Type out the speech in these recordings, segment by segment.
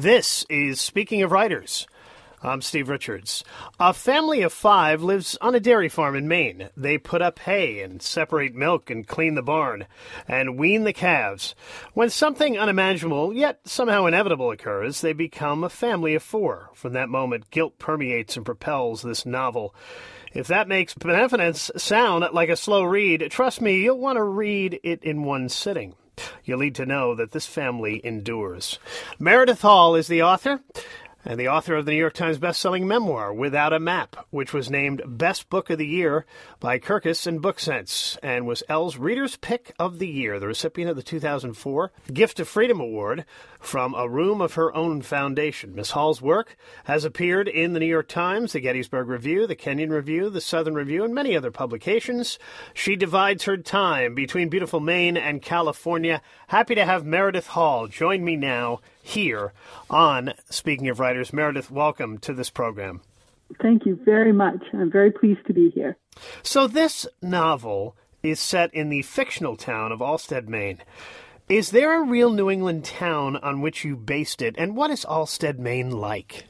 This is Speaking of Writers. I'm Steve Richards. A family of five lives on a dairy farm in Maine. They put up hay and separate milk and clean the barn and wean the calves. When something unimaginable, yet somehow inevitable occurs, they become a family of four. From that moment, guilt permeates and propels this novel. If that makes Beneficence sound like a slow read, trust me, you'll want to read it in one sitting. You'll need to know that this family endures. Meredith Hall is the author and the author of the New York Times bestselling memoir, Without a Map, which was named Best Book of the Year by Kirkus and BookSense, and was Elle's Reader's Pick of the Year, the recipient of the 2004 Gift of Freedom Award from A Room of Her Own Foundation. Miss Hall's work has appeared in the New York Times, the Gettysburg Review, the Kenyon Review, the Southern Review, and many other publications. She divides her time between beautiful Maine and California. Happy to have Meredith Hall join me now here on Speaking of Writers. Meredith, welcome to this program. Thank you very much. I'm very pleased to be here. So, this novel is set in the fictional town of Alstead, Maine. Is there a real New England town on which you based it, and what is Alstead, Maine like?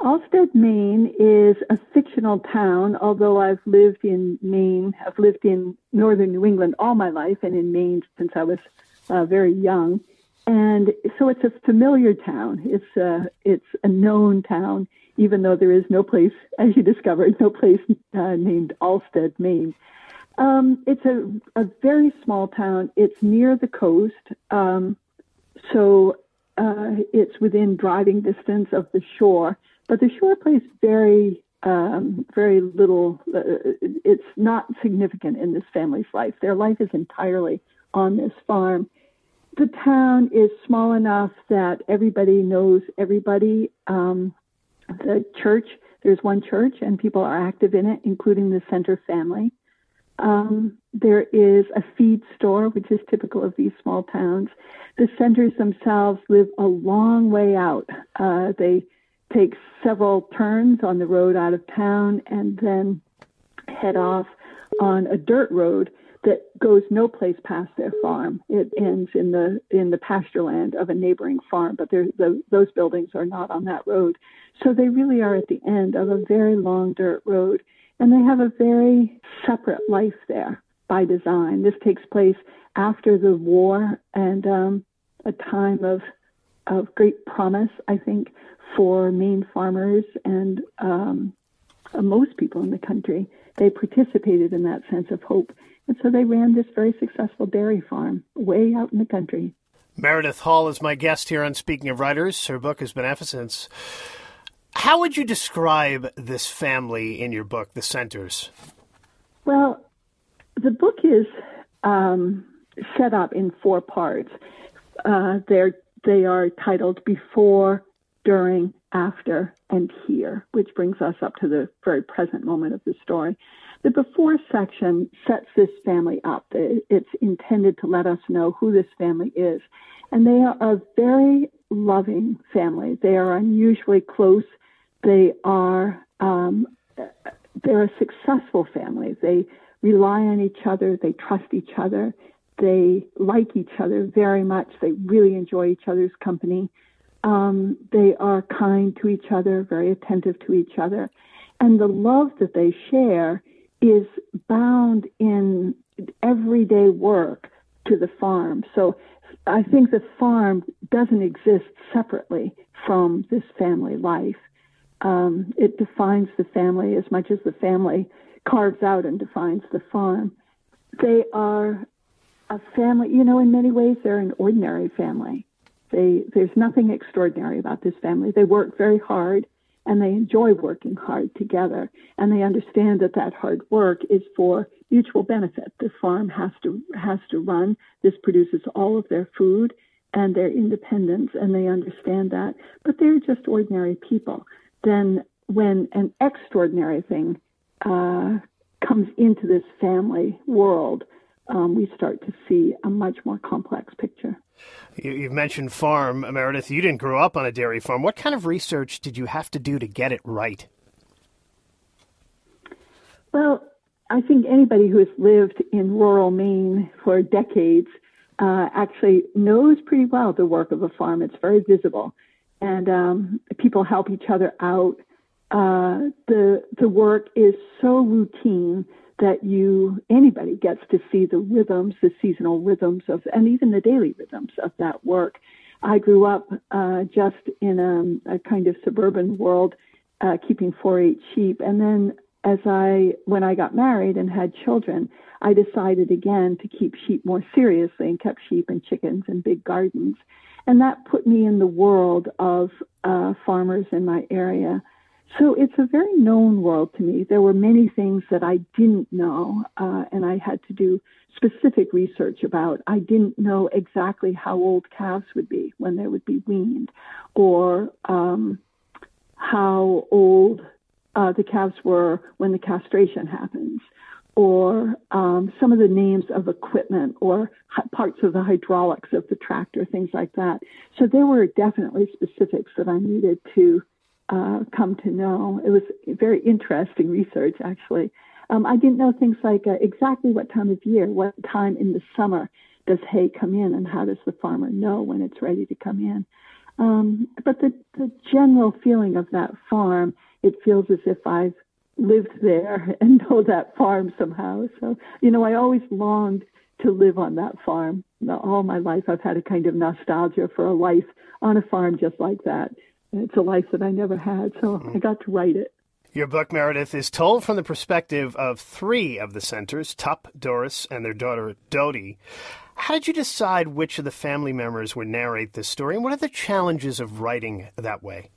Alstead, Maine is a fictional town, although I've lived in Maine, I've lived in northern New England all my life and in Maine since I was uh, very young. And so it's a familiar town. It's a, it's a known town, even though there is no place, as you discovered, no place uh, named Alstead, Maine. Um, it's a, a very small town. It's near the coast. Um, so uh, it's within driving distance of the shore, but the shore plays very, um, very little. Uh, it's not significant in this family's life. Their life is entirely on this farm the town is small enough that everybody knows everybody. Um, the church, there's one church, and people are active in it, including the Senter family. Um, there is a feed store, which is typical of these small towns. The Senters themselves live a long way out. Uh, they take several turns on the road out of town and then head off on a dirt road that goes no place past their farm. It ends in the in the pasture land of a neighboring farm, but the, those buildings are not on that road. So they really are at the end of a very long dirt road, and they have a very separate life there by design. This takes place after the war and um, a time of of great promise, I think, for Maine farmers and um, most people in the country. They participated in that sense of hope and so they ran this very successful dairy farm way out in the country. Meredith Hall is my guest here on Speaking of Writers. Her book is Beneficence. How would you describe this family in your book, The Senters? Well, the book is um, set up in four parts. Uh, they're, they are titled Before, During, After, and Here, which brings us up to the very present moment of the story. The before section sets this family up. It's intended to let us know who this family is. And they are a very loving family. They are unusually close. They are um, they're a successful family. They rely on each other. They trust each other. They like each other very much. They really enjoy each other's company. Um, they are kind to each other, very attentive to each other. And the love that they share is bound in everyday work to the farm. So I think the farm doesn't exist separately from this family life. Um, it defines the family as much as the family carves out and defines the farm. They are a family, you know, in many ways, they're an ordinary family. They, there's nothing extraordinary about this family. They work very hard and they enjoy working hard together and they understand that that hard work is for mutual benefit the farm has to has to run this produces all of their food and their independence and they understand that but they're just ordinary people then when an extraordinary thing uh, comes into this family world um, we start to see a much more complex picture you, have mentioned farm, Meredith. You didn't grow up on a dairy farm. What kind of research did you have to do to get it right? Well, I think anybody who has lived in rural Maine for decades uh, actually knows pretty well the work of a farm. It's very visible. And um, people help each other out. Uh, the the work is so routine that you anybody gets to see the rhythms, the seasonal rhythms of, and even the daily rhythms of that work. I grew up uh, just in a, a, kind of suburban world, uh, keeping 4-H sheep, and then as I when I got married and had children, I decided again to keep sheep more seriously and kept sheep and chickens and big gardens, and that put me in the world of uh, farmers in my area. So it's a very known world to me. There were many things that I didn't know, uh, and I had to do specific research about. I didn't know exactly how old calves would be when they would be weaned, or um, how old uh, the calves were when the castration happens, or um, some of the names of equipment or parts of the hydraulics of the tractor, things like that. So there were definitely specifics that I needed to uh, come to know. It was very interesting research, actually. Um, I didn't know things like uh, exactly what time of year, what time in the summer does hay come in, and how does the farmer know when it's ready to come in. Um, but the, the general feeling of that farm, it feels as if I've lived there and know that farm somehow. So, you know, I always longed to live on that farm. All my life, I've had a kind of nostalgia for a life on a farm just like that. It's a life that I never had, so mm. I got to write it. Your book, Meredith, is told from the perspective of three of the Senters Tup, Doris, and their daughter, Dodie. How did you decide which of the family members would narrate this story, and what are the challenges of writing that way?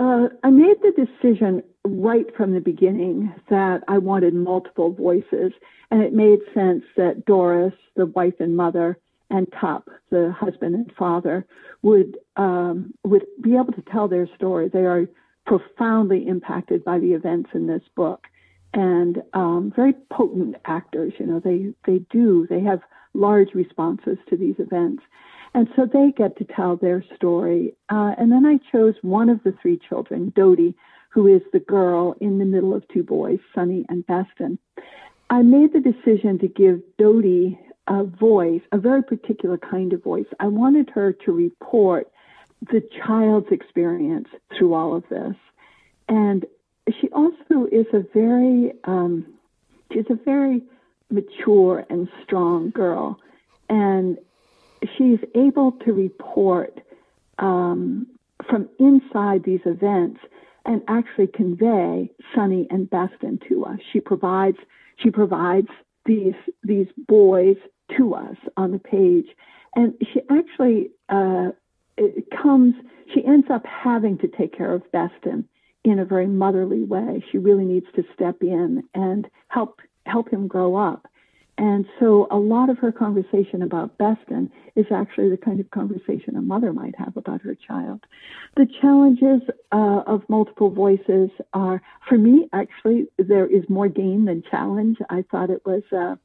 Uh, I made the decision right from the beginning that I wanted multiple voices, and it made sense that Doris, the wife and mother, and Tup, the husband and father, would um, would be able to tell their story. They are profoundly impacted by the events in this book, and um, very potent actors. You know, they they do they have large responses to these events, and so they get to tell their story. Uh, and then I chose one of the three children, Dodie, who is the girl in the middle of two boys, Sonny and Beston. I made the decision to give Dodie a voice, a very particular kind of voice. I wanted her to report the child's experience through all of this. And she also is a very, um, she's a very mature and strong girl. And she's able to report um, from inside these events and actually convey Sonny and Beston to us. She provides she provides these these boys to us on the page, and she actually uh, comes. She ends up having to take care of Beston in a very motherly way. She really needs to step in and help help him grow up. And so a lot of her conversation about Beston is actually the kind of conversation a mother might have about her child. The challenges uh, of multiple voices are, for me, actually, there is more gain than challenge. I thought it was, uh,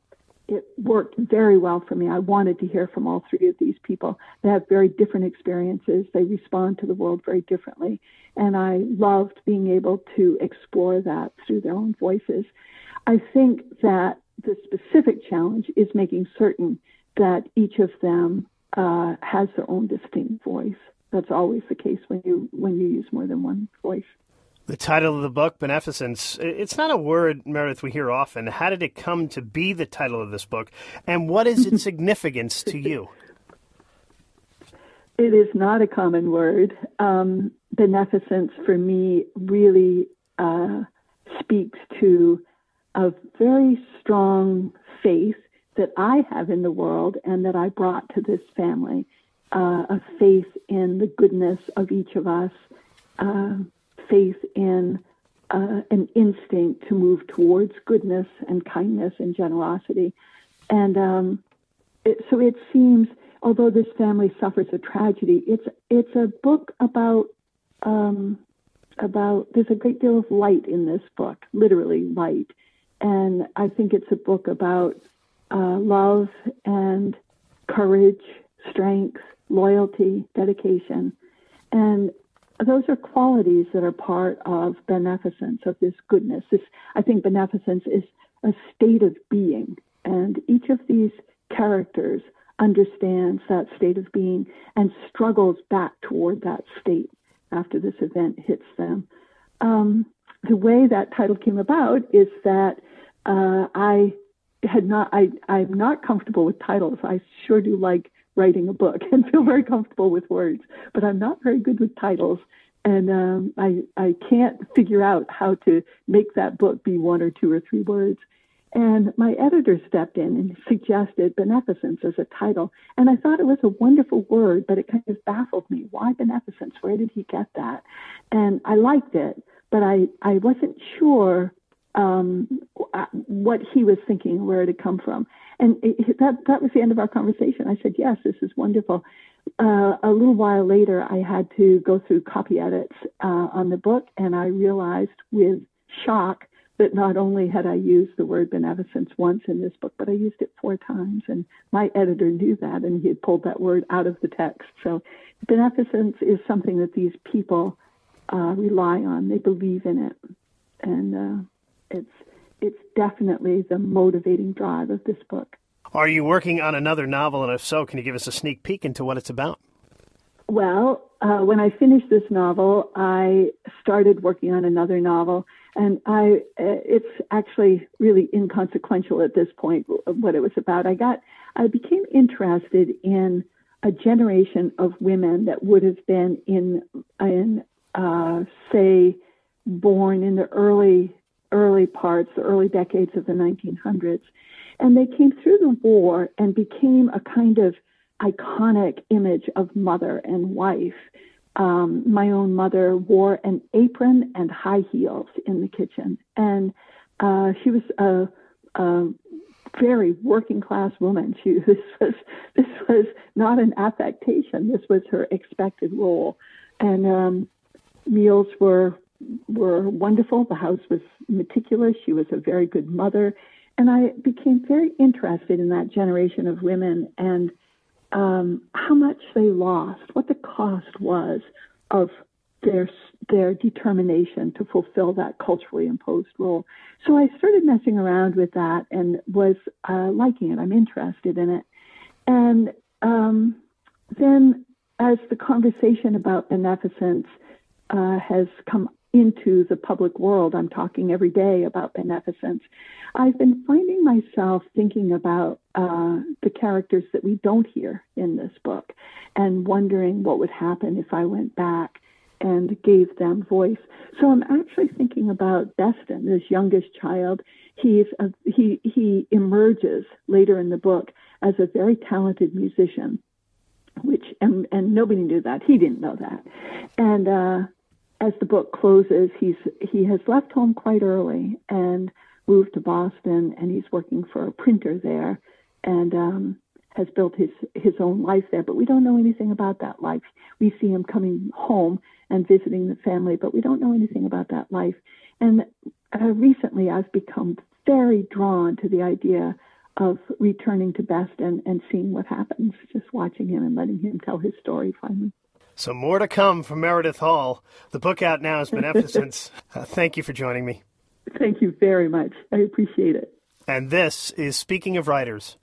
it worked very well for me. I wanted to hear from all three of these people. They have very different experiences. They respond to the world very differently. And I loved being able to explore that through their own voices. I think that the specific challenge is making certain that each of them uh, has their own distinct voice. That's always the case when you when you use more than one voice. The title of the book, Beneficence, it's not a word, Meredith, we hear often. How did it come to be the title of this book, and what is its significance to you? It is not a common word. Um, beneficence, for me, really uh, speaks to a very strong faith that I have in the world and that I brought to this family uh, a faith in the goodness of each of us, uh, faith in uh, an instinct to move towards goodness and kindness and generosity. And um, it, so it seems, although this family suffers a tragedy, it's it's a book about um, about. There's a great deal of light in this book, literally light, and I think it's a book about uh, love and courage, strength, loyalty, dedication. And those are qualities that are part of beneficence, of this goodness. This, I think beneficence is a state of being. And each of these characters understands that state of being and struggles back toward that state after this event hits them. Um, the way that title came about is that uh, I had not, I, I'm not comfortable with titles. I sure do like writing a book and feel very comfortable with words, but I'm not very good with titles. And um, I, I can't figure out how to make that book be one or two or three words. And my editor stepped in and suggested beneficence as a title. And I thought it was a wonderful word, but it kind of baffled me. Why beneficence? Where did he get that? And I liked it, but I, I wasn't sure um, what he was thinking, where it had come from. And it, that that was the end of our conversation. I said, "Yes, this is wonderful." Uh, a little while later, I had to go through copy edits uh, on the book, and I realized with shock that not only had I used the word beneficence once in this book, but I used it four times. And my editor knew that, and he had pulled that word out of the text. So, beneficence is something that these people uh, rely on. They believe in it, and uh, it's it's definitely the motivating drive of this book. Are you working on another novel, and if so, can you give us a sneak peek into what it's about? Well, uh, when I finished this novel, I started working on another novel, and I uh, it's actually really inconsequential at this point what it was about. I got I became interested in a generation of women that would have been in in uh, say born in the early early parts, the early decades of the 1900s. And they came through the war and became a kind of iconic image of mother and wife. Um, my own mother wore an apron and high heels in the kitchen. And uh, she was a, a very working class woman. She this was this was not an affectation. This was her expected role, and um, meals were were wonderful. The house was meticulous. She was a very good mother. And I became very interested in that generation of women and um, how much they lost, what the cost was of their their determination to fulfill that culturally imposed role. So I started messing around with that and was uh, liking it. I'm interested in it. And um, then, as the conversation about beneficence uh, has come into the public world. I'm talking every day about beneficence. I've been finding myself thinking about uh, the characters that we don't hear in this book and wondering what would happen if I went back and gave them voice. So I'm actually thinking about Beston, this youngest child. He's a, he he emerges later in the book as a very talented musician, which and and nobody knew that. He didn't know that, and. Uh, as the book closes, he's he has left home quite early and moved to Boston, and he's working for a printer there, and um, has built his his own life there. But we don't know anything about that life. We see him coming home and visiting the family, but we don't know anything about that life. And uh, recently, I've become very drawn to the idea of returning to Beston and seeing what happens, just watching him and letting him tell his story finally. So more to come from Meredith Hall. The book out now is Beneficence. uh, thank you for joining me. Thank you very much. I appreciate it. And this is Speaking of Writers.